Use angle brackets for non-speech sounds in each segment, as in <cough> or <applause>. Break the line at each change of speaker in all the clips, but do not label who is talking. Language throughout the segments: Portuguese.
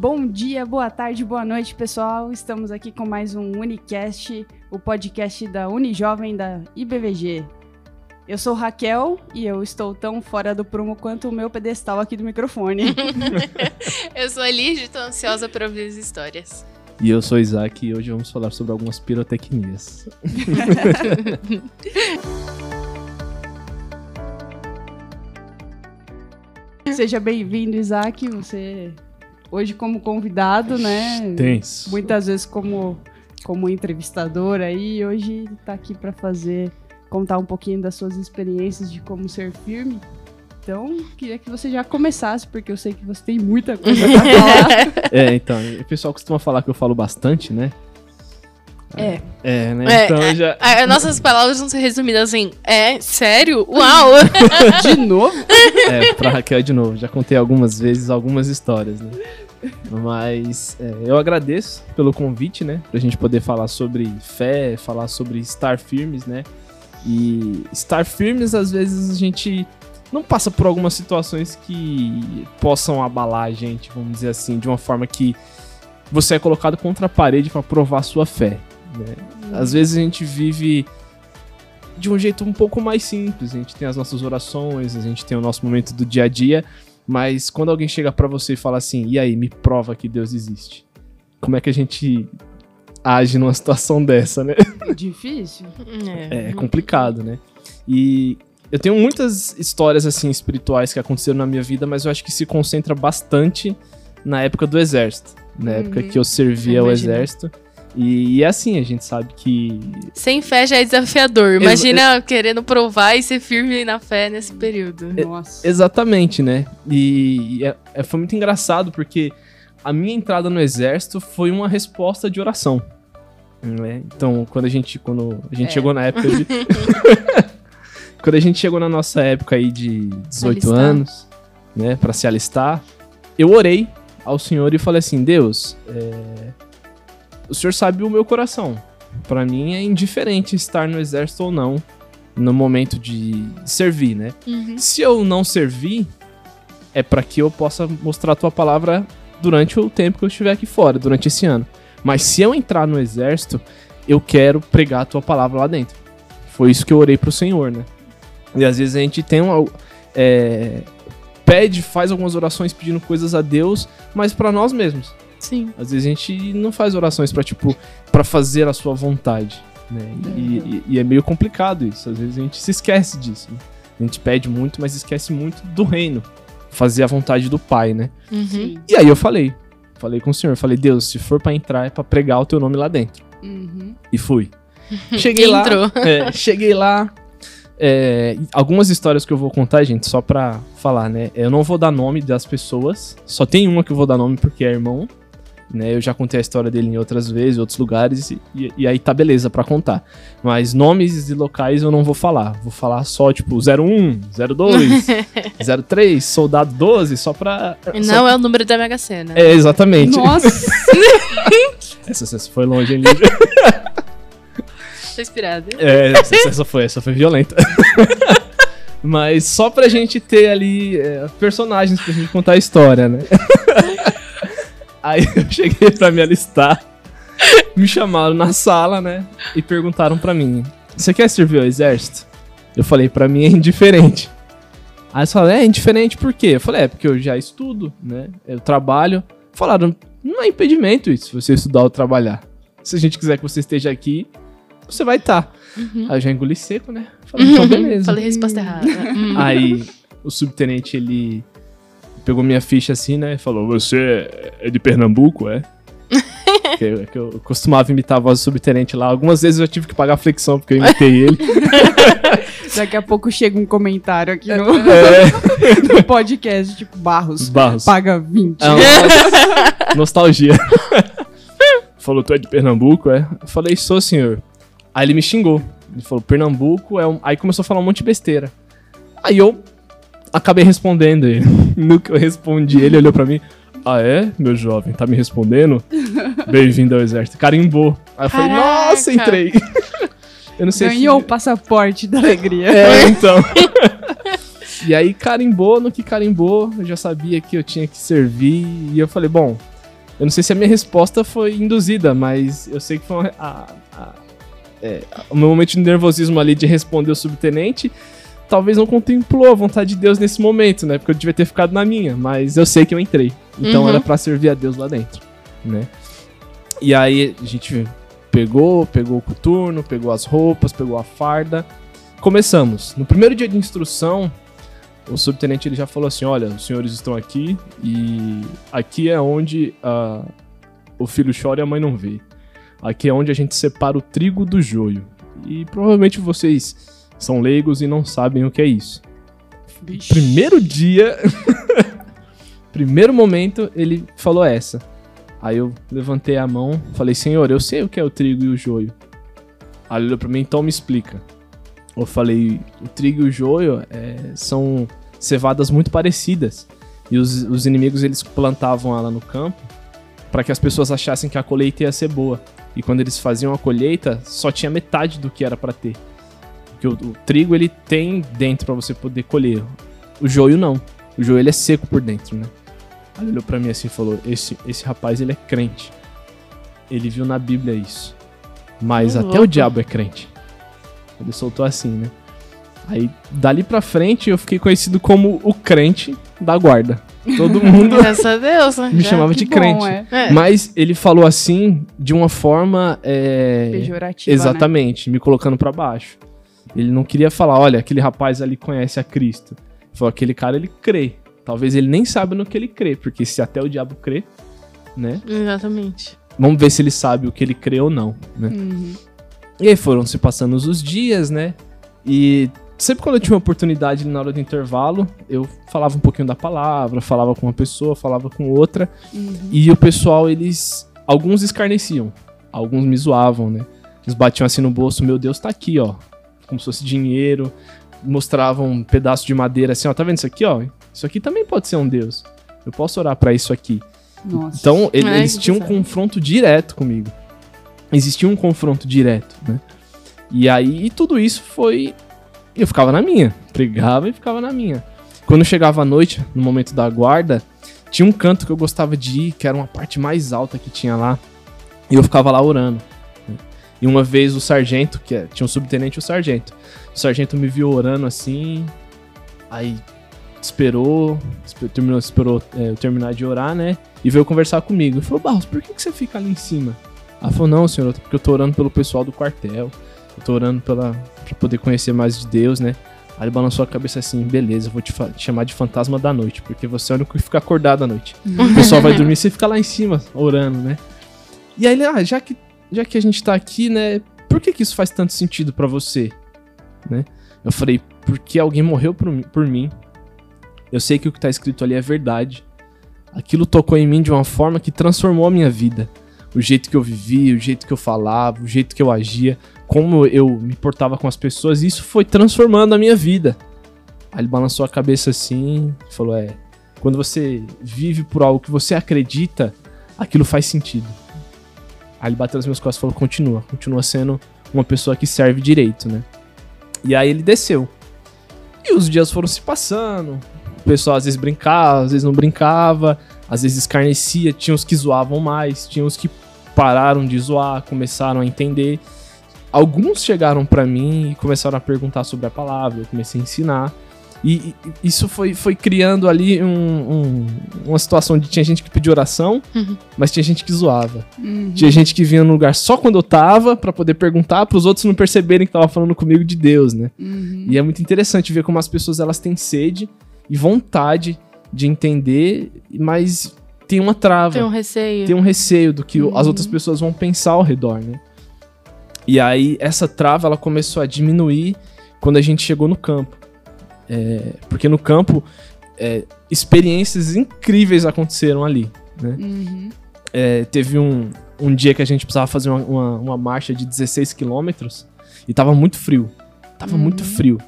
Bom dia, boa tarde, boa noite, pessoal. Estamos aqui com mais um Unicast, o podcast da Unijovem da IBVG. Eu sou Raquel e eu estou tão fora do prumo quanto o meu pedestal aqui do microfone. <laughs>
eu sou a e estou ansiosa para ouvir as histórias.
E eu sou Isaac e hoje vamos falar sobre algumas pirotecnias. <laughs>
Seja bem-vindo, Isaac. Você hoje como convidado, né?
Tenso.
Muitas vezes como como entrevistador aí, hoje está aqui para fazer contar um pouquinho das suas experiências de como ser firme. Então, queria que você já começasse, porque eu sei que você tem muita coisa pra <laughs> falar.
é, então, o pessoal costuma falar que eu falo bastante, né?
É.
É, né?
É,
então
é,
já.
é, nossas palavras vão ser resumidas assim. É, sério? Uau! <laughs>
de novo?
É, pra Raquel de novo. Já contei algumas vezes algumas histórias, né? Mas é, eu agradeço pelo convite, né? Pra gente poder falar sobre fé, falar sobre estar firmes, né? E estar firmes, às vezes, a gente não passa por algumas situações que possam abalar a gente, vamos dizer assim, de uma forma que você é colocado contra a parede para provar sua fé. Né? Às vezes a gente vive de um jeito um pouco mais simples. A gente tem as nossas orações, a gente tem o nosso momento do dia a dia, mas quando alguém chega para você e fala assim: "E aí, me prova que Deus existe". Como é que a gente age numa <laughs> situação dessa, né?
Difícil.
É, é complicado, né? E eu tenho muitas histórias assim espirituais que aconteceram na minha vida, mas eu acho que se concentra bastante na época do exército, na uhum. época que eu servia ao exército. E, e, é assim, a gente sabe que.
Sem fé já é desafiador. Imagina Ex querendo provar e ser firme na fé nesse período.
Nossa.
exatamente, né? E, e é, é, foi muito engraçado porque a minha entrada no exército foi uma resposta de oração. Né? Então, quando a gente, quando a gente é. chegou na época de. <laughs> quando a gente chegou na nossa época aí de 18 alistar. anos, né, para se alistar, eu orei ao Senhor e falei assim: Deus, é... o Senhor sabe o meu coração. Para mim é indiferente estar no exército ou não no momento de servir, né? Uhum. Se eu não servir, é para que eu possa mostrar a tua palavra durante o tempo que eu estiver aqui fora, durante esse ano. Mas se eu entrar no exército, eu quero pregar a tua palavra lá dentro. Foi isso que eu orei pro Senhor, né? E às vezes a gente tem uma. É, pede, faz algumas orações pedindo coisas a Deus, mas para nós mesmos.
Sim.
Às vezes a gente não faz orações para tipo, para fazer a sua vontade, né? E, e, e, é meio complicado isso. Às vezes a gente se esquece disso. Né? A gente pede muito, mas esquece muito do reino. Fazer a vontade do Pai, né?
Uhum.
E aí eu falei, falei com o Senhor, falei, Deus, se for para entrar é para pregar o teu nome lá dentro.
Uhum.
E fui. <laughs> Cheguei lá. É, cheguei lá. É, algumas histórias que eu vou contar, gente, só pra falar, né? Eu não vou dar nome das pessoas. Só tem uma que eu vou dar nome porque é irmão. Né, eu já contei a história dele em outras vezes, em outros lugares, e, e aí tá beleza para contar. Mas nomes de locais eu não vou falar. Vou falar só, tipo, 01, 02, 03, soldado 12, só pra.
Não
só...
é o número da Mega Sena.
É, exatamente.
Nossa! <laughs>
essa, essa foi longe, hein, Lívia? <laughs>
Tô inspirado.
É, essa, essa foi, essa foi violenta. <laughs> Mas só pra gente ter ali é, personagens pra gente contar a história, né? Aí <laughs> eu cheguei pra me alistar, me chamaram na sala, né? E perguntaram pra mim: Você quer servir ao exército? Eu falei: Pra mim é indiferente. Aí eles falaram: É indiferente por quê? Eu falei: É porque eu já estudo, né? Eu trabalho. Falaram: Não é impedimento isso, você estudar ou trabalhar. Se a gente quiser que você esteja aqui, você vai estar. Tá. Uhum. Aí eu já engoli seco, né?
Falei, então beleza. Falei resposta errada. Uhum.
Aí o subtenente, ele pegou minha ficha assim, né? E falou, você é de Pernambuco, é? <laughs> que, eu, que eu costumava imitar a voz do subtenente lá. Algumas vezes eu tive que pagar flexão porque eu imitei ele. <laughs>
Daqui a pouco chega um comentário aqui no, <laughs> é. no podcast, tipo, Barros,
Barros.
paga 20.
É nostalgia. Falou, tu é de Pernambuco, é? Eu falei, sou, senhor. Aí ele me xingou. Ele falou, Pernambuco é um... Aí começou a falar um monte de besteira. Aí eu acabei respondendo ele. <laughs> No que eu respondi, ele olhou para mim. Ah, é, meu jovem? Tá me respondendo? <laughs> Bem-vindo ao exército. Carimbou. Aí eu falei, nossa, entrei. <laughs>
eu não sei Ganhou se... o passaporte da alegria.
É, então. e aí carimbou, no que carimbou, eu já sabia que eu tinha que servir. E eu falei, bom, Eu não sei se a minha resposta foi induzida, mas eu sei que foi uma, a, a, é, o meu momento de nervosismo ali de responder o subtenente talvez não contemplou a vontade de Deus nesse momento, né? Porque eu devia ter ficado na minha, mas eu sei que eu entrei. Então
Uhum.
era pra servir a Deus lá dentro, né? E aí a gente pegou, pegou o coturno, pegou as roupas, pegou a farda. Começamos. No primeiro dia de instrução, o subtenente ele já falou assim: olha, os senhores estão aqui e aqui é onde ah, o filho chora e a mãe não vê. Aqui é onde a gente separa o trigo do joio. E provavelmente vocês são leigos e não sabem o que é isso.
Vixe.
Primeiro dia, <laughs> primeiro momento, ele falou essa. Aí eu levantei a mão, falei, senhor, eu sei o que é o trigo e o joio. Aí ele olhou pra mim, então me explica. Eu falei, o trigo e o joio é, são cevadas muito parecidas. E os, os inimigos, eles plantavam ela no campo para que as pessoas achassem que a colheita ia ser boa. E quando eles faziam a colheita, só tinha metade do que era para ter. Porque o, o trigo, ele tem dentro para você poder colher. O joio não. O joio, ele é seco por dentro, né? Ele olhou pra mim assim e falou, esse, esse rapaz, ele é crente. Ele viu na Bíblia isso. Mas
Ô,
até o diabo é crente. Ele soltou assim, né? Aí, dali pra frente, eu fiquei conhecido como o crente da guarda. Todo <laughs> mundo
Graças a Deus, né?
me chamava
Que
de
bom,
crente.
é.
É.
Mas ele falou assim de uma forma. é,
Pejorativa, né?
Exatamente, me colocando pra baixo. Ele não queria falar, olha, aquele rapaz ali conhece a Cristo. Ele falou, aquele cara ele crê. Talvez ele nem saiba no que ele crê, porque se até o diabo crê, né?
Exatamente.
Vamos ver se ele sabe o que ele crê ou não, né?
Uhum.
E aí foram se passando os dias, né? E sempre quando eu tinha uma oportunidade na hora do intervalo, eu falava um pouquinho da palavra, falava com uma pessoa, falava com outra.
Uhum.
E o pessoal, eles. Alguns escarneciam, alguns me zoavam, né? Eles batiam assim no bolso, meu Deus, tá aqui, ó. Como se fosse dinheiro. Mostravam um pedaço de madeira assim, ó. Tá vendo isso aqui, ó? Isso aqui também pode ser um Deus. Eu posso orar pra isso aqui.
Nossa.
Então, ele-
Ai,
eles tinham um confronto direto comigo. Existia um confronto direto, né? E aí, e tudo isso foi. Eu ficava na minha. Pregava e ficava na minha. Quando chegava à noite, no momento da guarda, tinha um canto que eu gostava de ir, que era uma parte mais alta que tinha lá. E eu ficava lá orando. E uma vez o sargento, que é- tinha um subtenente e o sargento. O sargento me viu orando assim. Aí esperou, espe- terminou, esperou é, eu terminar de orar, né? E veio conversar comigo. Ele falou, Barros, por que, que você fica ali em cima? Ela falou, não, senhor, porque eu tô orando pelo pessoal do quartel. Eu tô orando pela, pra poder conhecer mais de Deus, né? Aí ele balançou a cabeça assim, beleza, eu vou te, te chamar de fantasma da noite, porque você é o único que fica acordado à noite. <laughs> O pessoal vai dormir, você fica lá em cima, orando, né? E aí ele, ah, já que, já que a gente tá aqui, né, por que que isso faz tanto sentido pra você? Né? Eu falei, porque alguém morreu por, mim- por mim. Eu sei que o que tá escrito ali é verdade. Aquilo tocou em mim de uma forma que transformou a minha vida. O jeito que eu vivia, o jeito que eu falava, o jeito que eu agia, como eu me portava com as pessoas, isso foi transformando a minha vida. Aí ele balançou a cabeça assim falou: É, quando você vive por algo que você acredita, aquilo faz sentido. Aí ele bateu nas minhas costas e falou: Continua, continua sendo uma pessoa que serve direito, né? E aí ele desceu. E os dias foram se passando. O pessoal às vezes brincava, às vezes não brincava, às vezes escarnecia. Tinha os que zoavam mais, tinha os que pararam de zoar, começaram a entender. Alguns chegaram pra mim e começaram a perguntar sobre a palavra, eu comecei a ensinar. E, e isso foi, foi criando ali um- um- uma situação onde tinha gente que pedia oração,
Uhum.
mas tinha gente que zoava.
Uhum.
Tinha gente que vinha no lugar só quando eu tava, pra poder perguntar, pros outros não perceberem que tava falando comigo de Deus, né?
Uhum.
E é muito interessante ver como as pessoas elas têm sede e vontade de entender, mas tem uma trava,
Tem um receio.
tem um receio do que as
Uhum.
outras pessoas vão pensar ao redor, né? E aí essa trava ela começou a diminuir quando a gente chegou no campo. É, porque no campo é, experiências incríveis aconteceram ali, né?
Uhum.
É, teve um, um dia que a gente precisava fazer uma, uma, uma marcha de 16 quilômetros e tava muito frio. Tava
Uhum.
muito frio.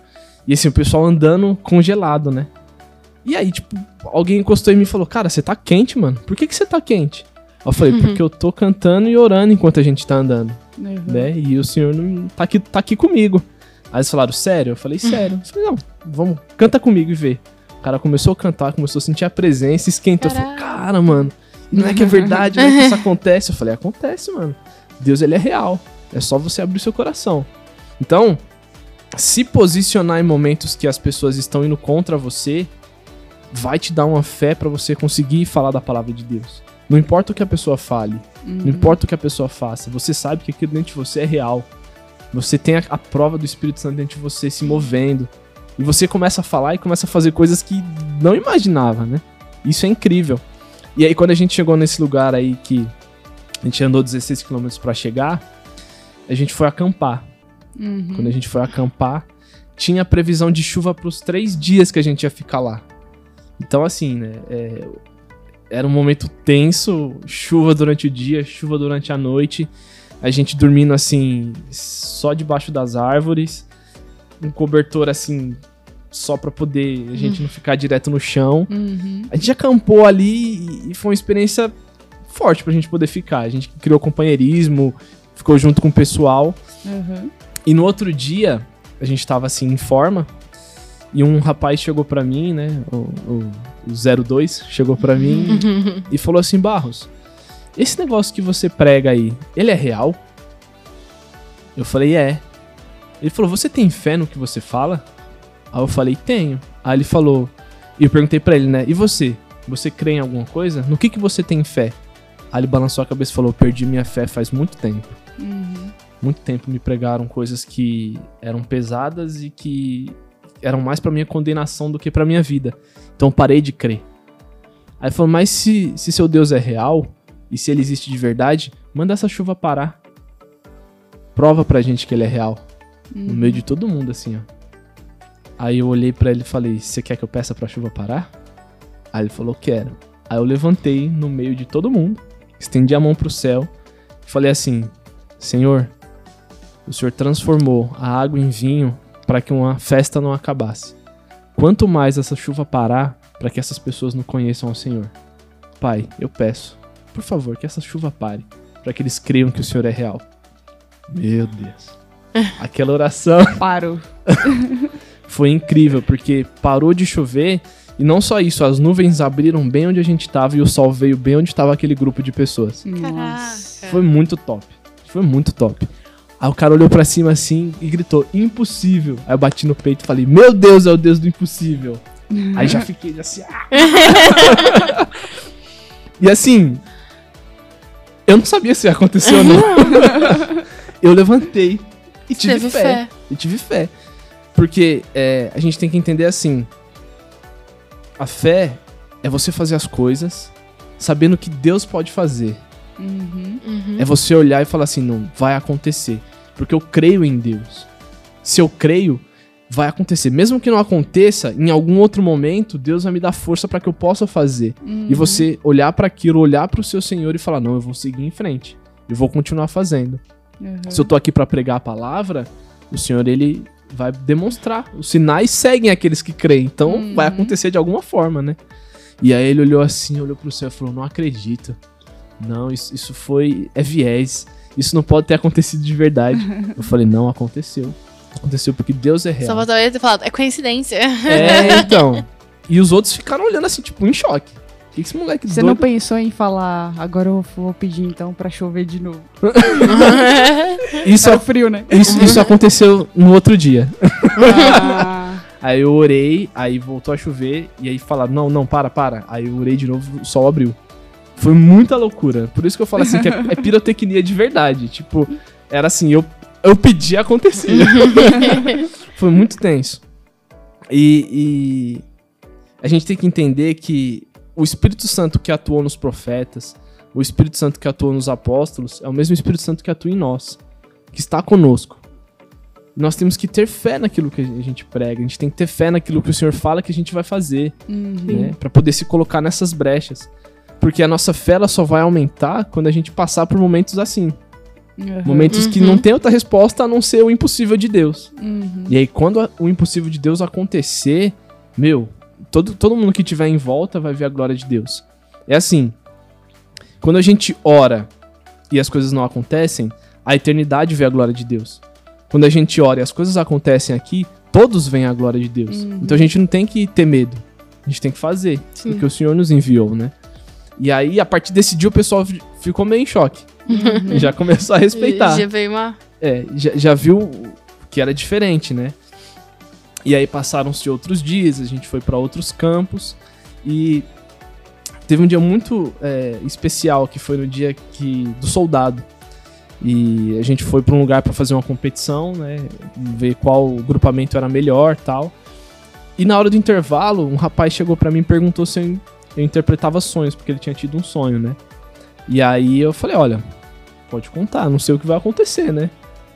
E assim, o pessoal andando congelado, né? E aí, tipo, alguém encostou em mim e falou: Cara, você tá quente, mano. Por que, que você tá quente? Eu falei:
Uhum.
Porque eu tô cantando e orando enquanto a gente tá andando,
Uhum.
né? E o senhor não tá aqui, tá aqui comigo. Aí eles falaram: Sério? Eu falei: Sério. Eu falei: Não, vamos, canta comigo e vê. O cara começou a cantar, começou a sentir a presença, esquentou. Eu falei:
Caraca.
Cara, mano. Não é que é verdade, não é que isso acontece. Eu falei, acontece, mano. Deus, ele é real. É só você abrir seu coração. Então, se posicionar em momentos que as pessoas estão indo contra você, vai te dar uma fé pra você conseguir falar da palavra de Deus. Não importa o que a pessoa fale, não importa o que a pessoa faça, você sabe que aquilo dentro de você é real. Você tem a, a prova do Espírito Santo dentro de você se movendo. E você começa a falar e começa a fazer coisas que não imaginava, né? Isso é incrível. E aí, quando a gente chegou nesse lugar aí que a gente andou 16 km pra chegar, a gente foi acampar.
Uhum.
Quando a gente foi acampar, tinha previsão de chuva pros três dias que a gente ia ficar lá. Então, assim, né? é, era um momento tenso, chuva durante o dia, chuva durante a noite. A gente dormindo, assim, só debaixo das árvores. Um cobertor, assim, só pra poder a gente não ficar direto no chão.
Uhum.
A gente acampou ali e- foi uma experiência forte pra gente poder ficar. A gente criou companheirismo, ficou junto com o pessoal.
Uhum.
E no outro dia, a gente tava assim em forma, e um rapaz chegou pra mim, né? O, o, o 02 chegou pra mim e falou assim: Barros, esse negócio que você prega aí, ele é real? Eu falei: é. Ele falou: Você tem fé no que você fala? Aí eu falei: Tenho. Aí ele falou: E eu perguntei pra ele, né? E você? Você crê em alguma coisa? No que, que você tem fé? Aí ele balançou a cabeça e falou: Perdi minha fé faz muito tempo
Uhum.
muito tempo me pregaram coisas que eram pesadas e que eram mais pra minha condenação do que pra minha vida. Então eu parei de crer. Aí falou, mas se, se seu Deus é real e se ele existe de verdade, manda essa chuva parar. Prova pra gente que ele é real. No meio de todo mundo, assim, ó. Aí eu olhei pra ele e falei, você quer que eu peça pra chuva parar? Aí ele falou, quero. Aí eu levantei no meio de todo mundo, estendi a mão pro céu e falei assim, Senhor, o Senhor transformou a água em vinho para que uma festa não acabasse. Quanto mais essa chuva parar para que essas pessoas não conheçam ao Senhor. Pai, eu peço, por favor, que essa chuva pare para que eles creiam que o Senhor é real. Meu Deus. <laughs> Aquela oração
Parou. <laughs>
foi incrível, porque parou de chover e não só isso, as nuvens abriram bem onde a gente tava e o sol veio bem onde estava aquele grupo de pessoas.
Nossa.
Foi muito top. Foi muito top. Aí o cara olhou pra cima assim e gritou: Impossível. Aí eu bati no peito e falei: Meu Deus, é o Deus do impossível. Aí já fiquei assim. "Ah!" <laughs> e assim. Eu não sabia se ia acontecer ou não. <laughs> eu levantei e tive
Teve
fé.
fé.
E tive fé. Porque é, a gente tem que entender assim: a fé é você fazer as coisas sabendo que Deus pode fazer.
Uhum.
Uhum.
É você olhar e falar assim, não, vai acontecer. Porque eu creio em Deus. Se eu creio, vai acontecer. Mesmo que não aconteça, em algum outro momento, Deus vai me dar força para que eu possa fazer.
Uhum.
E você olhar para aquilo, olhar para o seu Senhor e falar, não, eu vou seguir em frente. Eu vou continuar fazendo.
Uhum.
Se eu tô aqui para pregar a palavra, o Senhor ele vai demonstrar. Os sinais seguem aqueles que creem. Então
Uhum.
vai acontecer de alguma forma, né? E aí ele olhou assim, olhou pro céu e falou: "Não acredito. Não, isso, isso foi é viés. Isso não pode ter acontecido de verdade". <laughs> eu falei: "Não aconteceu. Aconteceu porque Deus é real".
Só faltava ter falado, é coincidência.
É, <laughs> então. E os outros ficaram olhando assim, tipo, em choque. O que esse moleque
Você
doido?
não pensou em falar, agora eu vou pedir então pra chover de novo? <laughs>
Isso,
Tá frio, né?
isso, isso aconteceu no outro dia.
Ah, <laughs>
Aí eu orei, aí voltou a chover, e aí falaram, não, não, para, para. Aí eu orei de novo, o sol abriu. Foi muita loucura. Por isso que eu falo assim, que é, é pirotecnia de verdade. Tipo, era assim, eu, eu pedi acontecer. <laughs> Foi muito tenso. E, e a gente tem que entender que o Espírito Santo que atuou nos profetas, o Espírito Santo que atuou nos apóstolos, é o mesmo Espírito Santo que atua em nós, que está conosco. Nós temos que ter fé naquilo que a gente prega, a gente tem que ter fé naquilo que o Senhor fala que a gente vai fazer,
uhum.
né? Para poder se colocar nessas brechas. Porque a nossa fé ela só vai aumentar quando a gente passar por momentos assim.
Uhum.
Momentos que
Uhum.
não tem outra resposta a não ser o impossível de Deus.
Uhum.
E aí, quando o impossível de Deus acontecer, meu, todo, todo mundo que tiver em volta vai ver a glória de Deus. É assim, quando a gente ora e as coisas não acontecem, a eternidade vê a glória de Deus. Quando a gente ora e as coisas acontecem aqui, todos veem a glória de Deus.
Uhum.
Então a gente não tem que ter medo. A gente tem que fazer,
Sim.
porque o Senhor nos enviou, né? E aí, a partir desse dia, o pessoal fi- ficou meio em choque.
Uhum.
Já começou a respeitar. <laughs>
Já veio uma.
É, já, já viu que era diferente, né? E aí passaram-se outros dias, a gente foi para outros campos e teve um dia muito é, especial que foi no dia que do soldado. E a gente foi para um lugar para fazer uma competição, né? Ver qual grupamento era melhor, tal. E na hora do intervalo, um rapaz chegou para mim e perguntou se eu, eu interpretava sonhos, porque ele tinha tido um sonho, né? E aí eu falei, olha, pode contar, não sei o que vai acontecer, né?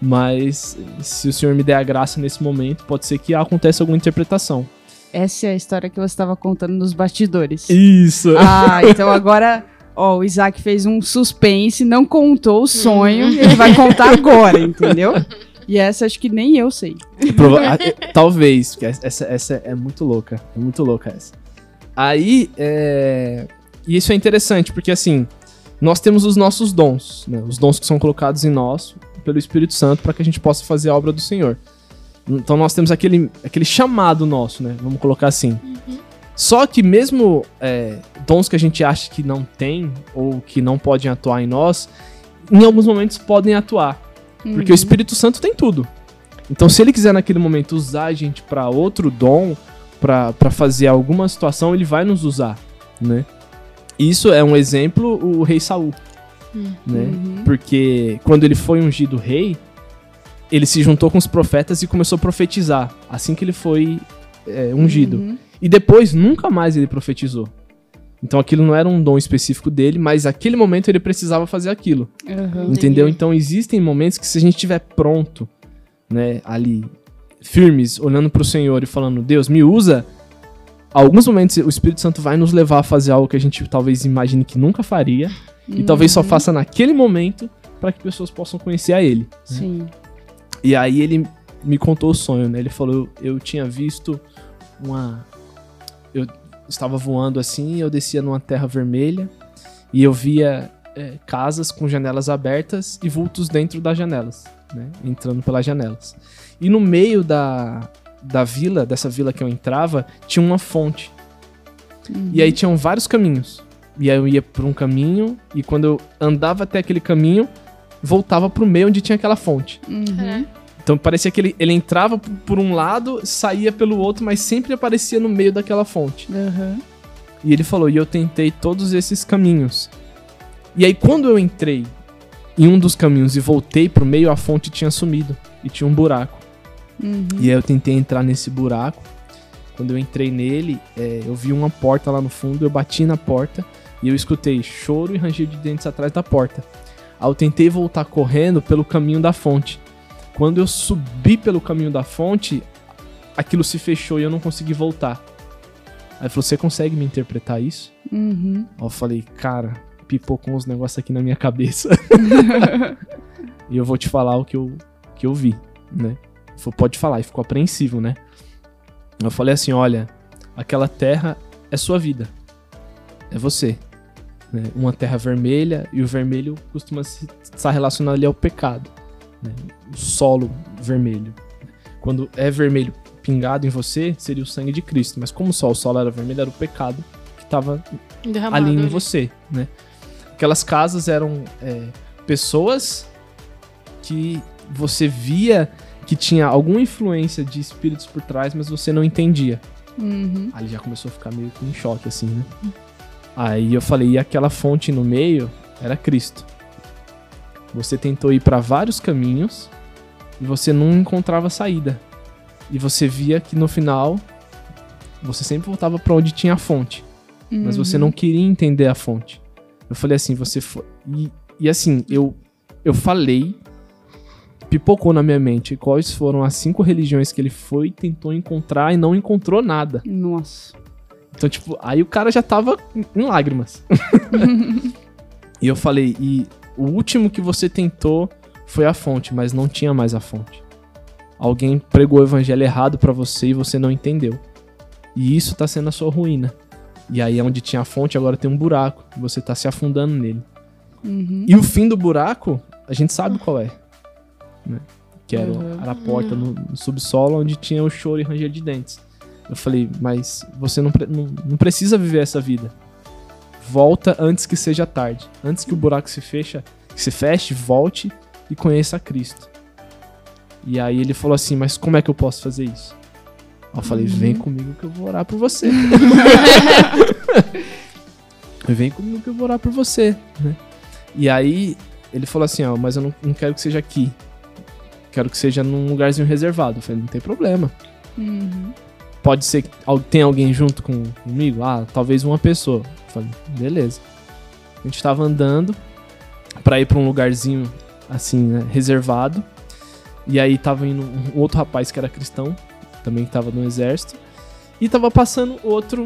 Mas se o senhor me der a graça nesse momento, pode ser que aconteça alguma interpretação.
Essa é a história que você estava contando nos bastidores.
Isso.
Ah, então agora, ó, o Isaac fez um suspense, não contou o sonho, ele vai contar agora, entendeu? E essa acho que nem eu sei.
Prova- ah, eh, Talvez, porque essa, essa é muito louca. É muito louca essa. Aí, é... e isso é interessante, porque assim, nós temos os nossos dons, né? Os dons que são colocados em nós pelo Espírito Santo para que a gente possa fazer a obra do Senhor. Então nós temos aquele, aquele chamado nosso, né? Vamos colocar assim. Só que mesmo é, dons que a gente acha que não tem ou que não podem atuar em nós, em alguns momentos podem atuar. Porque o Espírito Santo tem tudo. Então, se ele quiser naquele momento usar a gente pra outro dom, pra fazer alguma situação, ele vai nos usar, né? Isso é um exemplo, o rei Saul, né?
Uhum.
Porque quando ele foi ungido rei, ele se juntou com os profetas e começou a profetizar, assim que ele foi é, ungido.
Uhum.
E depois, nunca mais ele profetizou. Então aquilo não era um dom específico dele, mas naquele momento ele precisava fazer aquilo.
Uhum.
Entendeu? Então existem momentos que se a gente estiver pronto, né, ali, firmes, olhando pro Senhor e falando, Deus, me usa, alguns momentos o Espírito Santo vai nos levar a fazer algo que a gente talvez imagine que nunca faria, e talvez só
Uhum.
faça naquele momento para que pessoas possam conhecer a Ele.
Sim.
E aí ele me contou o sonho, né? Ele falou, eu tinha visto uma... Eu estava voando assim, eu descia numa terra vermelha, e eu via é, casas com janelas abertas e vultos dentro das janelas, né? Entrando pelas janelas. E no meio da, da vila, dessa vila que eu entrava, tinha uma fonte.
Uhum.
E aí tinham vários caminhos. E aí eu ia por um caminho, e quando eu andava até aquele caminho, voltava pro meio onde tinha aquela fonte.
Uhum.
Então parecia que ele, ele entrava por um lado, saía pelo outro, mas sempre aparecia no meio daquela fonte.
Uhum.
E ele falou: e eu tentei todos esses caminhos. E aí, quando eu entrei em um dos caminhos e voltei pro meio, a fonte tinha sumido e tinha um buraco.
Uhum.
E aí eu tentei entrar nesse buraco. Quando eu entrei nele, é, eu vi uma porta lá no fundo, eu bati na porta e eu escutei choro e ranger de dentes atrás da porta. Aí eu tentei voltar correndo pelo caminho da fonte. Quando eu subi pelo caminho da fonte, aquilo se fechou e eu não consegui voltar. Aí ele falou: Você consegue me interpretar isso?
Uhum.
Aí eu falei: Cara, pipocou uns negócios aqui na minha cabeça. <laughs> e eu vou te falar o que eu, que eu vi, né? Falou, pode falar, e ficou apreensivo, né? Eu falei assim: olha, aquela terra é sua vida. É você. Né? Uma terra vermelha, e o vermelho costuma se- estar relacionado ali ao pecado. né? O solo vermelho. Quando é vermelho pingado em você, seria o sangue de Cristo. Mas como só o solo era vermelho, era o pecado que estava ali em
ali.
você, né? Aquelas casas eram é, pessoas que você via que tinha alguma influência de espíritos por trás, mas você não entendia.
Uhum.
Ele já começou a ficar meio que em choque, assim, né? Aí eu falei, e aquela fonte no meio era Cristo. Você tentou ir para vários caminhos e você não encontrava saída. E você via que no final você sempre voltava para onde tinha a fonte mas você não queria entender a fonte. Eu falei assim, você foi. E, e assim, eu, eu falei, pipocou na minha mente quais foram as cinco religiões que ele foi, tentou encontrar e não encontrou nada.
Nossa.
Então, tipo, aí o cara já tava em lágrimas. <laughs> e eu falei, e o último que você tentou foi a fonte, mas não tinha mais a fonte. Alguém pregou o evangelho errado pra você e você não entendeu. E isso tá sendo a sua ruína. E aí, onde tinha a fonte, agora tem um buraco. E você tá se afundando nele.
Uhum.
E o fim do buraco, a gente sabe qual é. né? Que era,
Uhum.
era a porta no, no subsolo onde tinha o choro e ranger de dentes. Eu falei, mas você não, não, não precisa viver essa vida. volta antes que seja tarde. Antes que o buraco se fecha, que se feche, volte e conheça a Cristo. E aí ele falou assim: Mas como é que eu posso fazer isso? Eu falei: Vem comigo que eu vou orar por você. <laughs> Vem comigo que eu vou orar por você. Né? E aí ele falou assim: Ó, mas eu não, não quero que seja aqui. Quero que seja num lugarzinho reservado. Eu falei: Não tem problema.
Uhum.
Pode ser que tem alguém junto com, comigo? Ah, talvez uma pessoa. Eu falei, beleza. A gente tava andando pra ir pra um lugarzinho assim, né, reservado. E aí tava indo um outro rapaz que era cristão, também que tava no exército. E tava passando outro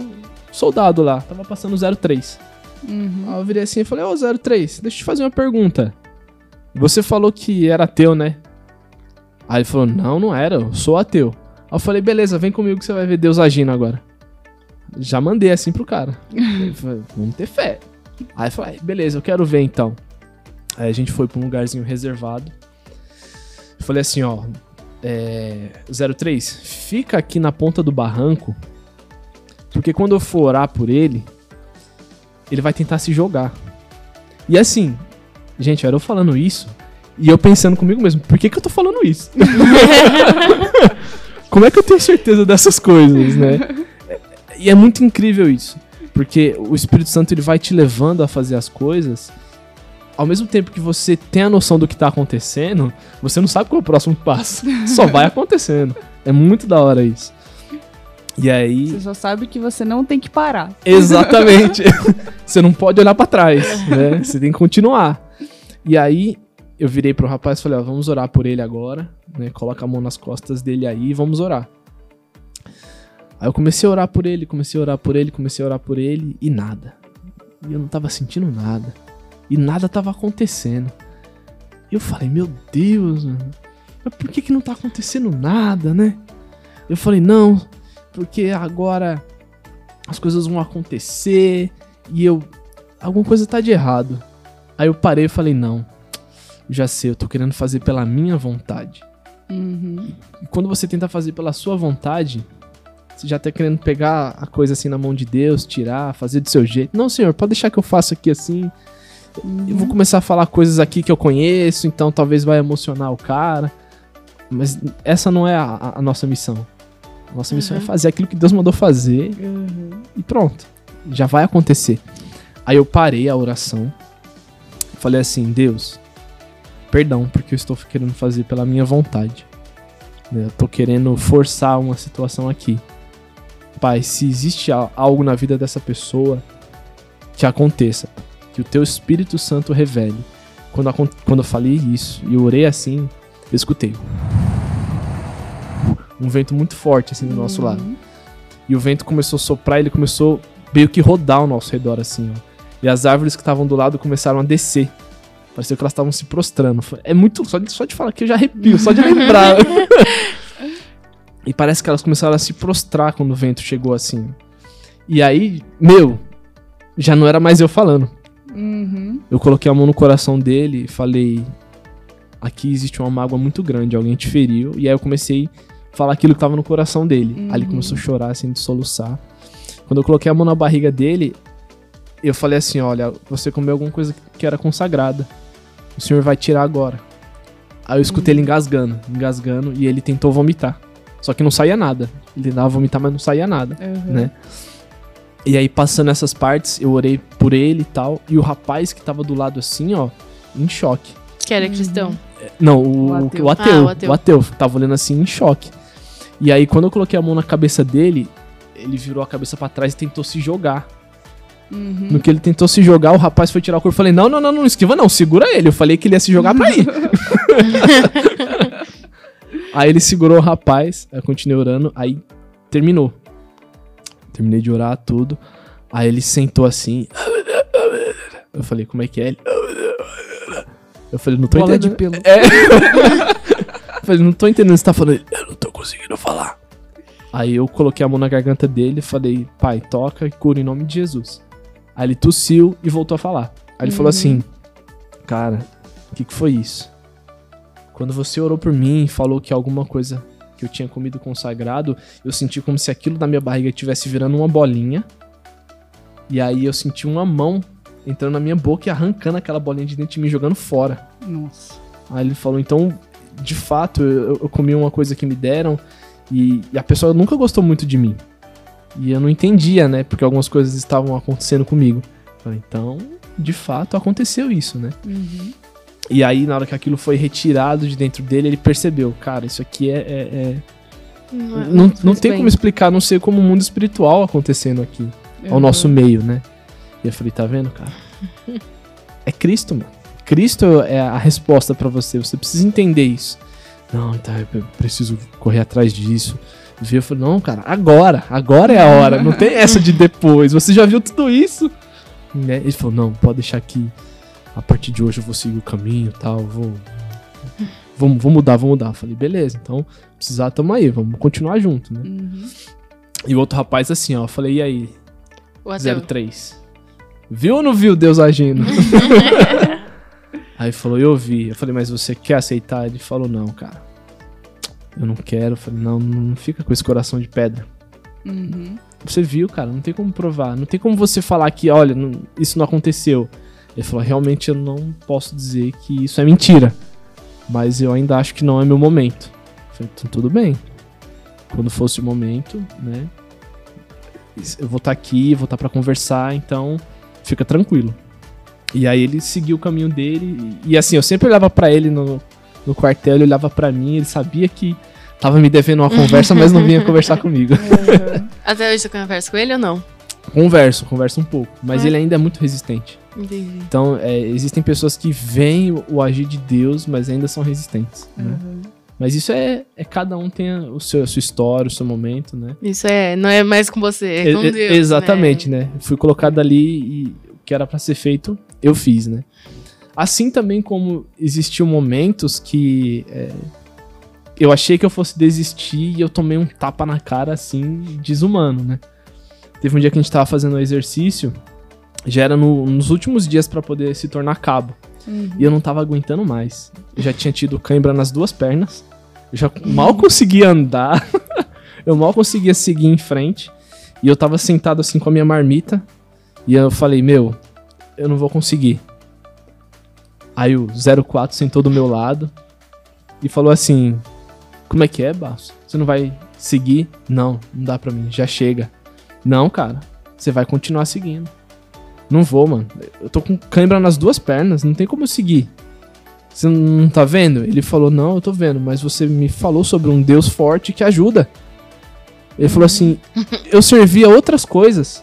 soldado lá, tava passando o 03.
Uhum.
Aí eu virei assim e falei, ô 03, deixa eu te fazer uma pergunta. Você falou que era ateu, né? Aí ele falou, não, não era, eu sou ateu. Aí eu falei, beleza, vem comigo que você vai ver Deus agindo agora. Já mandei assim pro cara. <laughs> Vamos ter fé. Aí eu falei, beleza, eu quero ver então. Aí a gente foi pra um lugarzinho reservado. Eu falei assim, ó, é, 03, fica aqui na ponta do barranco, porque quando eu for orar por ele, ele vai tentar se jogar. E assim, gente, era eu falando isso, e eu pensando comigo mesmo, por que, que eu tô falando isso? <laughs> <laughs> Como é que eu tenho certeza dessas coisas, né? <laughs> E é muito incrível isso, porque o Espírito Santo ele vai te levando a fazer as coisas. Ao mesmo tempo que você tem a noção do que tá acontecendo, você não sabe qual é o próximo passo. <laughs> Só vai acontecendo. É muito da hora isso. E aí.
Você só sabe que você não tem que parar.
Exatamente. <laughs> você não pode olhar pra trás, né? Você tem que continuar. E aí eu virei pro rapaz e falei, ó, vamos orar por ele agora, né? Coloca a mão nas costas dele aí e vamos orar. Aí eu comecei a orar por ele, comecei a orar por ele, comecei a orar por ele e nada. E eu não tava sentindo nada. E nada tava acontecendo. E eu falei, meu Deus, mano, mas por que que não tá acontecendo nada, né? Eu falei, não, porque agora as coisas vão acontecer e eu. Alguma coisa tá de errado. Aí eu parei e falei: não, já sei, eu tô querendo fazer pela minha vontade.
Uhum.
E quando você tenta fazer pela sua vontade, você já tá querendo pegar a coisa assim na mão de Deus, tirar, fazer do seu jeito. Não, senhor, pode deixar que eu faça aqui assim. Eu vou começar a falar coisas aqui que eu conheço, então talvez vai emocionar o cara. Mas essa não é a, a nossa missão. A nossa missão é
Uhum.
fazer aquilo que Deus mandou fazer
Uhum.
e pronto. Já vai acontecer. Aí eu parei a oração. Falei assim: Deus, perdão, porque eu estou querendo fazer pela minha vontade. né? Eu tô querendo forçar uma situação aqui. Pai, se existe algo na vida dessa pessoa, que aconteça. Que o teu Espírito Santo revele. Quando, quando eu falei isso e orei assim, eu escutei. Um vento muito forte assim do nosso lado.
Uhum.
E o vento começou a soprar, ele começou meio que rodar ao nosso redor, assim, ó. E as árvores que estavam do lado começaram a descer. Parecia que elas estavam se prostrando. É muito. Só de, só de falar que eu já arrepio, só de lembrar. <laughs> e parece que elas começaram a se prostrar quando o vento chegou assim. E aí, meu, já não era mais eu falando.
Uhum.
Eu coloquei a mão no coração dele e falei: Aqui existe uma mágoa muito grande, alguém te feriu. E aí eu comecei a falar aquilo que tava no coração dele.
Uhum.
Aí ele começou a chorar, assim, de soluçar. Quando eu coloquei a mão na barriga dele, eu falei assim: Olha, você comeu alguma coisa que era consagrada. O senhor vai tirar agora. Aí eu escutei ele engasgando, engasgando, e ele tentou vomitar. Só que não saía nada. Ele tentava vomitar, mas não saía nada
Uhum.
né? E aí, passando essas partes, eu orei por ele e tal. E o rapaz que tava do lado assim, ó, em choque.
Que era cristão.
Não, o,
O
o
ateu.
ateu.
Ah,
o
o
ateu.
ateu.
Tava olhando assim em choque. E aí, quando eu coloquei a mão na cabeça dele, ele virou a cabeça pra trás e tentou se jogar.
Uhum.
No que ele tentou se jogar, o rapaz foi tirar o corpo. Eu falei: Não, não, não, não esquiva, não, segura ele. Eu falei que ele ia se jogar pra ir. <laughs> aí ele segurou o rapaz, eu continuei orando, aí terminou. Terminei de orar tudo. Aí ele sentou assim. Eu falei, como é que é? Ele. Eu falei, não tô
Bola de
entendendo.
pelo.
É. Eu falei, não tô entendendo o que você tá falando. Eu não tô conseguindo falar. Aí eu coloquei a mão na garganta dele e falei, pai, toca e cura em nome de Jesus. Aí ele tossiu e voltou a falar. Aí ele falou
Uhum.
assim, cara, o que, que foi isso? Quando você orou por mim e falou que alguma coisa que eu tinha comido consagrado, eu senti como se aquilo da minha barriga estivesse virando uma bolinha. E aí eu senti uma mão entrando na minha boca e arrancando aquela bolinha de dente de mim, jogando fora.
Nossa.
Aí ele falou, então, de fato, eu, eu comi uma coisa que me deram e, e a pessoa nunca gostou muito de mim. E eu não entendia, né? Porque algumas coisas estavam acontecendo comigo. Falei, então, de fato, aconteceu isso, né?
Uhum.
E aí, na hora que aquilo foi retirado de dentro dele, ele percebeu, cara, isso aqui é. é- é- Não, não
faz
tem
bem.
como explicar, não sei como o mundo espiritual acontecendo aqui, ao
Uhum.
nosso meio, né? E eu falei, tá vendo, cara? É Cristo, mano. Cristo é a resposta pra você, você precisa entender isso. Não, então eu preciso correr atrás disso. Vi, eu falei, não, cara, agora, agora é a hora, não tem essa de depois, você já viu tudo isso? Né? Ele falou, não, pode deixar que a partir de hoje eu vou seguir o caminho e tal, vou, vou, vou mudar, vou mudar. Eu falei, beleza, então, precisar, tamo aí, vamos continuar junto, né?
Uhum.
E o outro rapaz assim, ó, eu falei, e aí,
O ateu.
03? Viu ou não viu Deus agindo? <laughs> aí falou, eu vi. Eu falei, mas você quer aceitar? Ele falou, não, cara. Eu não quero. Eu falei, não, não fica com esse coração de pedra.
Uhum.
Você viu, cara, não tem como provar. Não tem como você falar que, olha, não- isso não aconteceu. Ele falou, realmente eu não posso dizer que isso é mentira. Mas eu ainda acho que não é meu momento. Eu falei, então tudo bem. Quando fosse o momento, né? Eu vou estar aqui, vou estar pra conversar, então fica tranquilo. E aí ele seguiu o caminho dele. E, e assim, eu sempre olhava pra ele no, no quartel, ele olhava pra mim, ele sabia que tava me devendo uma conversa, mas não vinha <laughs> conversar comigo.
Uhum.
Até hoje você conversa com ele ou não?
Converso, converso um pouco. Mas
É.
ele ainda é muito resistente.
Entendi.
Então, é, existem pessoas que veem o, o agir de Deus, mas ainda são resistentes. né?
Uhum.
Mas isso é, é cada um tem a, o seu, a sua história, o seu momento, né?
Isso é, não é mais com você, é com Deus.
exatamente,
né?
né? Fui colocado ali e o que era pra ser feito, eu fiz, né? Assim também como existiam momentos que é, eu achei que eu fosse desistir e eu tomei um tapa na cara assim, desumano, né? Teve um dia que a gente tava fazendo um exercício, já era no- nos últimos dias pra poder se tornar cabo.
Uhum.
E eu não tava aguentando mais. Eu já tinha tido cãibra nas duas pernas. Eu já mal conseguia andar. <laughs> eu mal conseguia seguir em frente. E eu tava sentado assim com a minha marmita. E eu falei, meu, eu não vou conseguir. Aí o 04 sentou do meu lado e falou assim: Como é que é, Barros? Você não vai seguir? Não, não dá pra mim, já chega. Não, cara, você vai continuar seguindo. Não vou, mano. Eu tô com cãibra nas duas pernas, não tem como eu seguir. Você não tá vendo? Ele falou: Não, eu tô vendo, mas você me falou sobre um Deus forte que ajuda. Ele falou assim: <laughs> Eu servia outras coisas.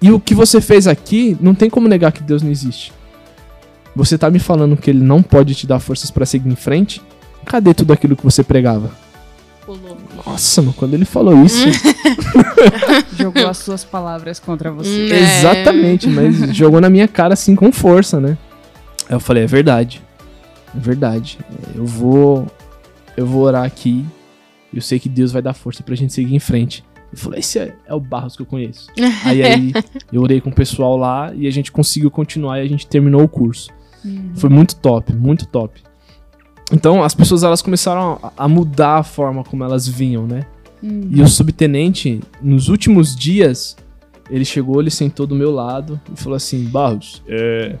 E o que você fez aqui, não tem como negar que Deus não existe. Você tá me falando que ele não pode te dar forças pra seguir em frente? Cadê tudo aquilo que você pregava?
Louco.
Nossa, mano, quando ele falou isso, <laughs>
Jogou as suas palavras contra você.
Hum. É.
Exatamente, mas jogou na minha cara assim com força, né? Aí eu falei, é verdade. É verdade. Eu vou. Eu vou orar aqui. Eu sei que Deus vai dar força pra gente seguir em frente. Ele falou, esse é, é o Barros que eu conheço. <laughs> aí, aí eu orei com o pessoal lá e a gente conseguiu continuar e a gente terminou o curso.
Uhum.
Foi muito top, muito top. Então as pessoas elas começaram a, mudar a forma como elas vinham, né?
Uhum.
E o subtenente, nos últimos dias, ele chegou, ele sentou do meu lado e falou assim: Barros, é.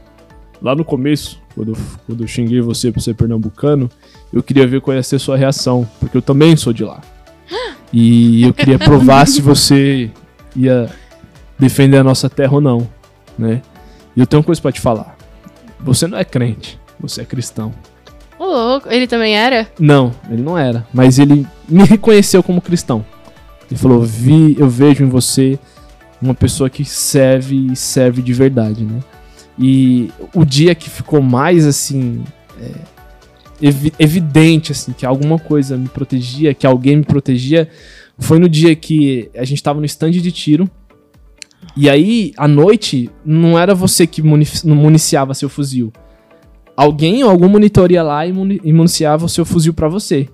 Lá no começo, quando eu, quando eu xinguei você por ser pernambucano, eu queria ver qual ia ser a sua reação, porque eu também sou de lá. E eu queria provar se você ia defender a nossa terra ou não, né? E eu tenho uma coisa pra te falar. Você não é crente, você é cristão.
Ô, louco. Ele também era?
Não, ele não era. Mas ele me reconheceu como cristão. Ele falou: Vi, eu vejo em você uma pessoa que serve e serve de verdade, né? E o dia que ficou mais assim. é, evi- evidente, assim, que alguma coisa me protegia, que alguém me protegia, foi no dia que a gente tava no stand de tiro. E aí, à noite, não era você que muni- municiava seu fuzil alguém ou algum monitor ia lá e muni- e municiava o seu fuzil pra você.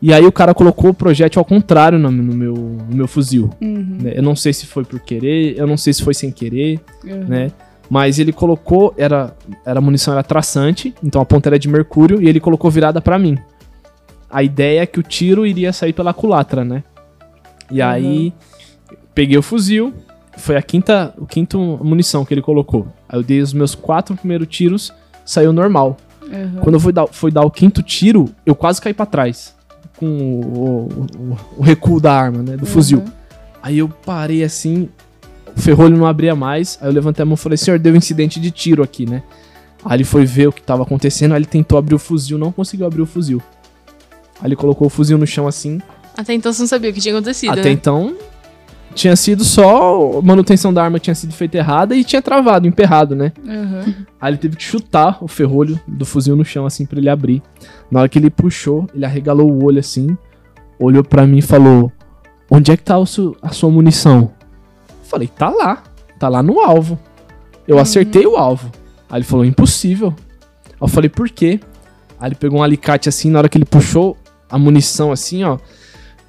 E aí o cara colocou o projétil ao contrário no, no meu, no meu fuzil.
Uhum.
né? Eu não sei se foi por querer, eu não sei se foi sem querer,
Uhum.
né? Mas ele colocou, era, era a munição era traçante, então a ponta era de mercúrio e ele colocou virada pra mim. A ideia é que o tiro iria sair pela culatra, né? E
Uhum.
aí peguei o fuzil foi a quinta, o quinto munição que ele colocou. Aí eu dei os meus quatro primeiros tiros, saiu normal.
Uhum.
Quando eu fui dar, fui dar o quinto tiro, eu quase caí pra trás. Com o, o- o recuo da arma, né? Do fuzil.
Uhum.
Aí eu parei assim, o ferrolho não abria mais. Aí eu levantei a mão e falei, senhor, deu um incidente de tiro aqui, né? Aí ele foi ver o que tava acontecendo, aí ele tentou abrir o fuzil, não conseguiu abrir o fuzil. Aí ele colocou o fuzil no chão assim.
Até então você não sabia o que tinha acontecido,
Até
né?
então, tinha sido só a manutenção da arma tinha sido feita errada e tinha travado, emperrado, né?
Uhum.
Aí ele teve que chutar o ferrolho do fuzil no chão, assim, pra ele abrir. Na hora que ele puxou, ele arregalou o olho assim, olhou pra mim e falou: Onde é que tá su- a sua munição? Eu falei: Tá lá, tá lá no alvo. Eu acertei o alvo. Aí ele falou: Impossível. Aí eu falei: Por quê? Aí ele pegou um alicate assim, na hora que ele puxou a munição assim, ó,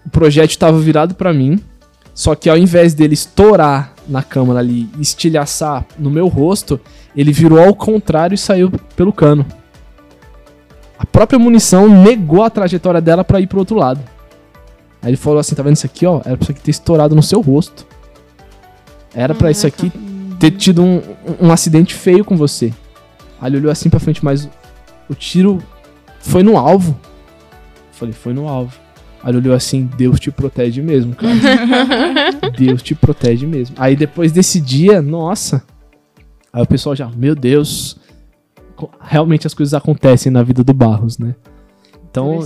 o projétil tava virado pra mim. Só que ao invés dele estourar na câmera ali e estilhaçar no meu rosto, ele virou ao contrário e saiu pelo cano. A própria munição negou a trajetória dela pra ir pro outro lado. Aí ele falou assim: tá vendo isso aqui, ó? Era pra isso aqui ter estourado no seu rosto. Era pra isso aqui ter tido um, um- um acidente feio com você. Aí ele olhou assim pra frente, mas o tiro foi no alvo. Eu falei, foi no alvo. Aí ele olhou assim, Deus te protege mesmo, cara. <laughs> Deus te protege mesmo. Aí depois desse dia, nossa. Aí o pessoal já, meu Deus. Realmente as coisas acontecem na vida do Barros, né? Então,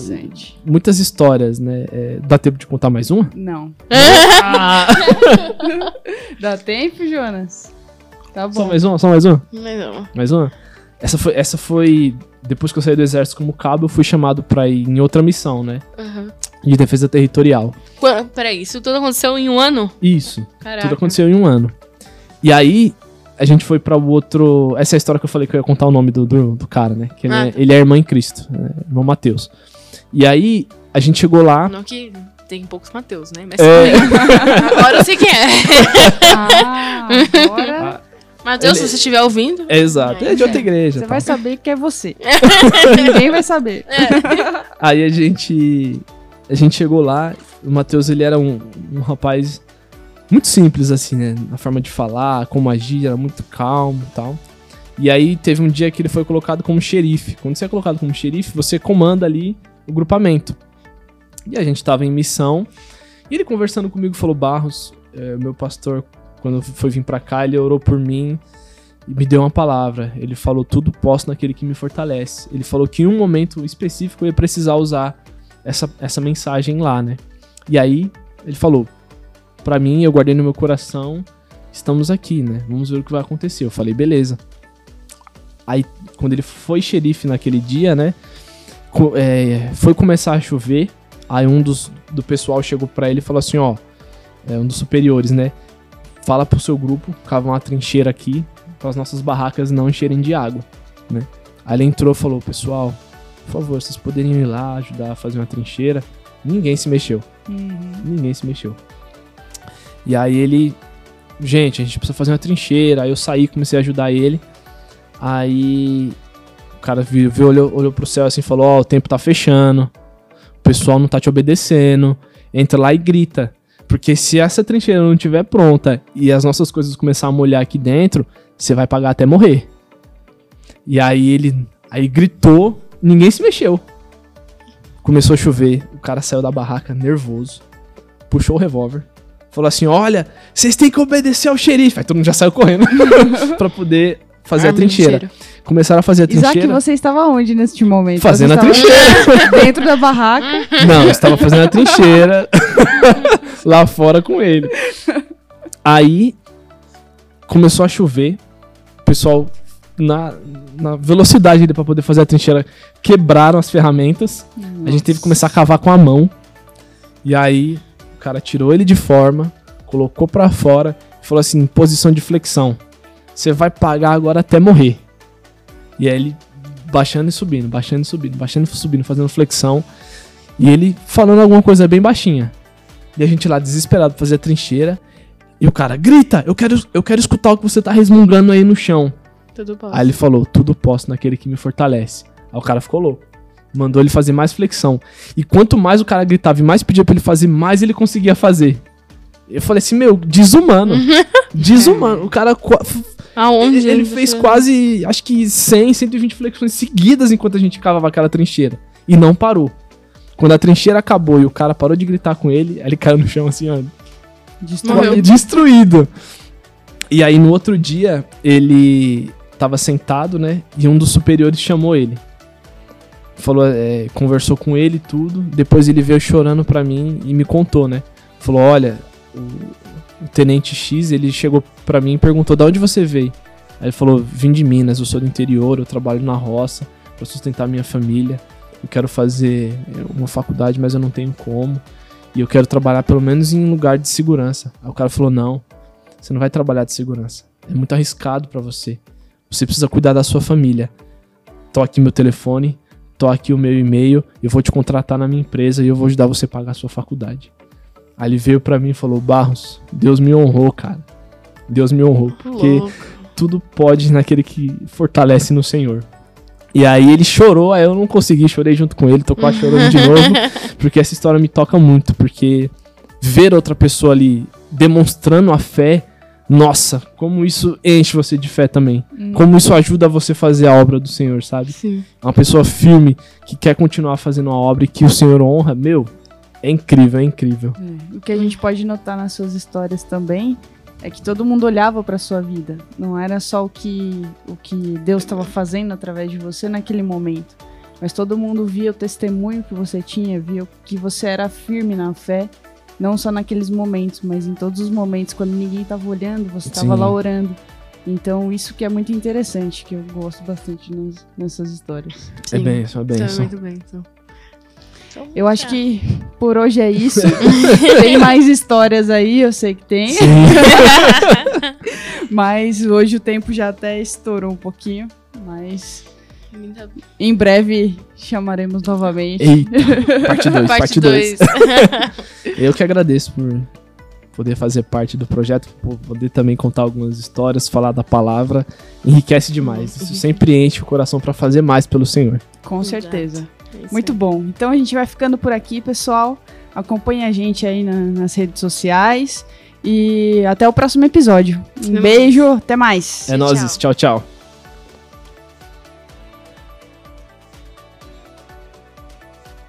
muitas histórias, né? É, dá tempo de contar mais uma?
Não.
Ah, <laughs>
Dá tempo, Jonas? Tá
só
bom.
mais uma, só mais uma?
Mas não.
Mais uma? Essa foi, essa foi. Depois que eu saí do exército como cabo, eu fui chamado pra ir em outra missão, né?
Aham.
De defesa territorial.
Peraí, isso tudo aconteceu em um ano?
Isso.
Caraca.
Tudo aconteceu em um ano. E aí, a gente foi pra o outro. Essa é a história que eu falei que eu ia contar o nome do, do, do cara, né? Que ele,
Ah,
é,
tá.
ele é irmão em Cristo, é, irmão Mateus. E aí, a gente chegou lá.
Não que tem poucos Mateus, né? Mas
É. <laughs>
agora eu sei quem é.
Ah, agora
Mateus,
Ele-
se você estiver ouvindo.
É, exato, é de outra igreja.
você
tal.
vai saber que é você. <laughs> Ninguém vai saber.
Aí a gente. A gente chegou lá, o Matheus ele era um, um rapaz muito simples, assim, né? Na forma de falar, como agir, era muito calmo e tal. E aí teve um dia que ele foi colocado como xerife. Quando você é colocado como xerife, você comanda ali o grupamento. E a gente tava em missão. E ele conversando comigo falou: Barros, é, meu pastor, quando foi vir pra cá, ele orou por mim e me deu uma palavra. Ele falou: Tudo posso naquele que me fortalece. Ele falou que em um momento específico eu ia precisar usar essa, essa mensagem lá, né? E aí ele falou: Pra mim, eu guardei no meu coração, estamos aqui, né? Vamos ver o que vai acontecer. Eu falei: Beleza. Aí, quando ele foi xerife naquele dia, né? é, foi começar a chover. Aí um dos do pessoal chegou pra ele e falou assim: Ó, é um dos superiores, né? Fala pro seu grupo, cava uma trincheira aqui para as nossas barracas não encherem de água, né? Aí ele entrou e falou: Pessoal, por favor, vocês poderiam ir lá ajudar a fazer uma trincheira. Ninguém se mexeu.
Uhum.
Ninguém se mexeu. E aí ele. Gente, a gente precisa fazer uma trincheira. Aí eu saí, comecei a ajudar ele. Aí. O cara viu, viu, olhou, olhou pro céu assim e falou: Ó, o tempo tá fechando. O pessoal não tá te obedecendo. Entra lá e grita. Porque se essa trincheira não estiver pronta e as nossas coisas começar a molhar aqui dentro, você vai pagar até morrer. E aí ele. Aí gritou, ninguém se mexeu. Começou a chover, o cara saiu da barraca nervoso, puxou o revólver, falou assim: Olha, vocês têm que obedecer ao xerife. Aí todo mundo já saiu correndo <laughs> pra poder fazer a
Arma de
trincheira.
cheiro.
Começaram a fazer a
Isaac,
trincheira.
você estava onde neste momento?
Fazendo a
Você estava <laughs> Dentro da barraca.
Não, eu estava fazendo a trincheira <laughs> lá fora com ele. Aí começou a chover, o pessoal na, na velocidade pra poder fazer a trincheira quebraram as ferramentas. A gente teve que começar a cavar com a mão. E aí o cara tirou ele de forma, colocou pra fora e falou assim: posição de flexão. Você vai pagar agora até morrer. E aí ele baixando e subindo, baixando e subindo, baixando e subindo, fazendo flexão. E ele falando alguma coisa bem baixinha. E a gente lá desesperado fazer a trincheira. E o cara, grita, eu quero, eu quero escutar o que você tá resmungando aí no chão.
Tudo bom.
Aí ele falou, tudo posso naquele que me fortalece. Aí o cara ficou louco. Mandou ele fazer mais flexão. E quanto mais o cara gritava e mais pedia pra ele fazer, mais ele conseguia fazer. Eu falei assim, meu, desumano. <laughs> Desumano. O cara.
Aonde?
Ele, ele fez quase, acho que 100, 120 flexões seguidas enquanto a gente cavava aquela trincheira. E não parou. Quando a trincheira acabou e o cara parou de gritar com ele, aí ele caiu no chão assim, ó.
Morreu.
Destruído. E aí no outro dia, ele tava sentado, né? E um dos superiores chamou ele. Falou, é, conversou com ele tudo. Depois ele veio chorando pra mim e me contou, né? Falou, olha, o, o tenente X, ele chegou pra mim e perguntou, de onde você veio? Aí ele falou, vim de Minas, eu sou do interior, eu trabalho na roça pra sustentar minha família. Eu quero fazer é, uma faculdade, mas eu não tenho como. E eu quero trabalhar pelo menos em um lugar de segurança. Aí o cara falou: Não, você não vai trabalhar de segurança. É muito arriscado pra você. Você precisa cuidar da sua família. Tô aqui meu telefone, tô aqui o meu e-mail. Eu vou te contratar na minha empresa e eu vou ajudar você a pagar a sua faculdade. Aí ele veio pra mim e falou: Barros, Deus me honrou, cara. Deus me honrou. Porque
Louco.
tudo pode naquele que fortalece no Senhor. E aí ele chorou, aí eu não consegui, chorei junto com ele, tô quase chorando de novo, <laughs> porque essa história me toca muito, porque ver outra pessoa ali demonstrando a fé, nossa, como isso enche você de fé também.
Hum.
Como isso ajuda você a fazer a obra do Senhor, sabe?
Sim.
Uma pessoa firme que quer continuar fazendo a obra e que o Senhor honra, meu, é incrível, é incrível.
É, O que a gente pode notar nas suas histórias também é que todo mundo olhava para sua vida. Não era só o que, o que Deus estava fazendo através de você naquele momento. Mas todo mundo via o testemunho que você tinha, via que você era firme na fé. Não só naqueles momentos, mas em todos os momentos, quando ninguém estava olhando, você estava lá orando. Então, isso que é muito interessante, que eu gosto bastante nas- nessas histórias.
É
Sim.
bem, é bem.
é muito bem. Então. Então,
Eu acho que por hoje é isso. <laughs> <laughs> tem mais histórias aí, eu sei que tem. <laughs> Mas hoje o tempo já até estourou um pouquinho. Mas Em breve chamaremos novamente.
Eita, parte 2, <laughs> parte
Parte
2.
2. <laughs>
Eu que agradeço por poder fazer parte do projeto, por poder também contar algumas histórias, falar da palavra, enriquece demais. Isso sempre enche o coração pra fazer mais pelo Senhor.
Com certeza.
É
Muito bom. Então a gente vai ficando por aqui, pessoal. Acompanhe a gente aí na- nas redes sociais. E até o próximo episódio. Um beijo, até mais.
É
Tchau,
nós, tchau, tchau.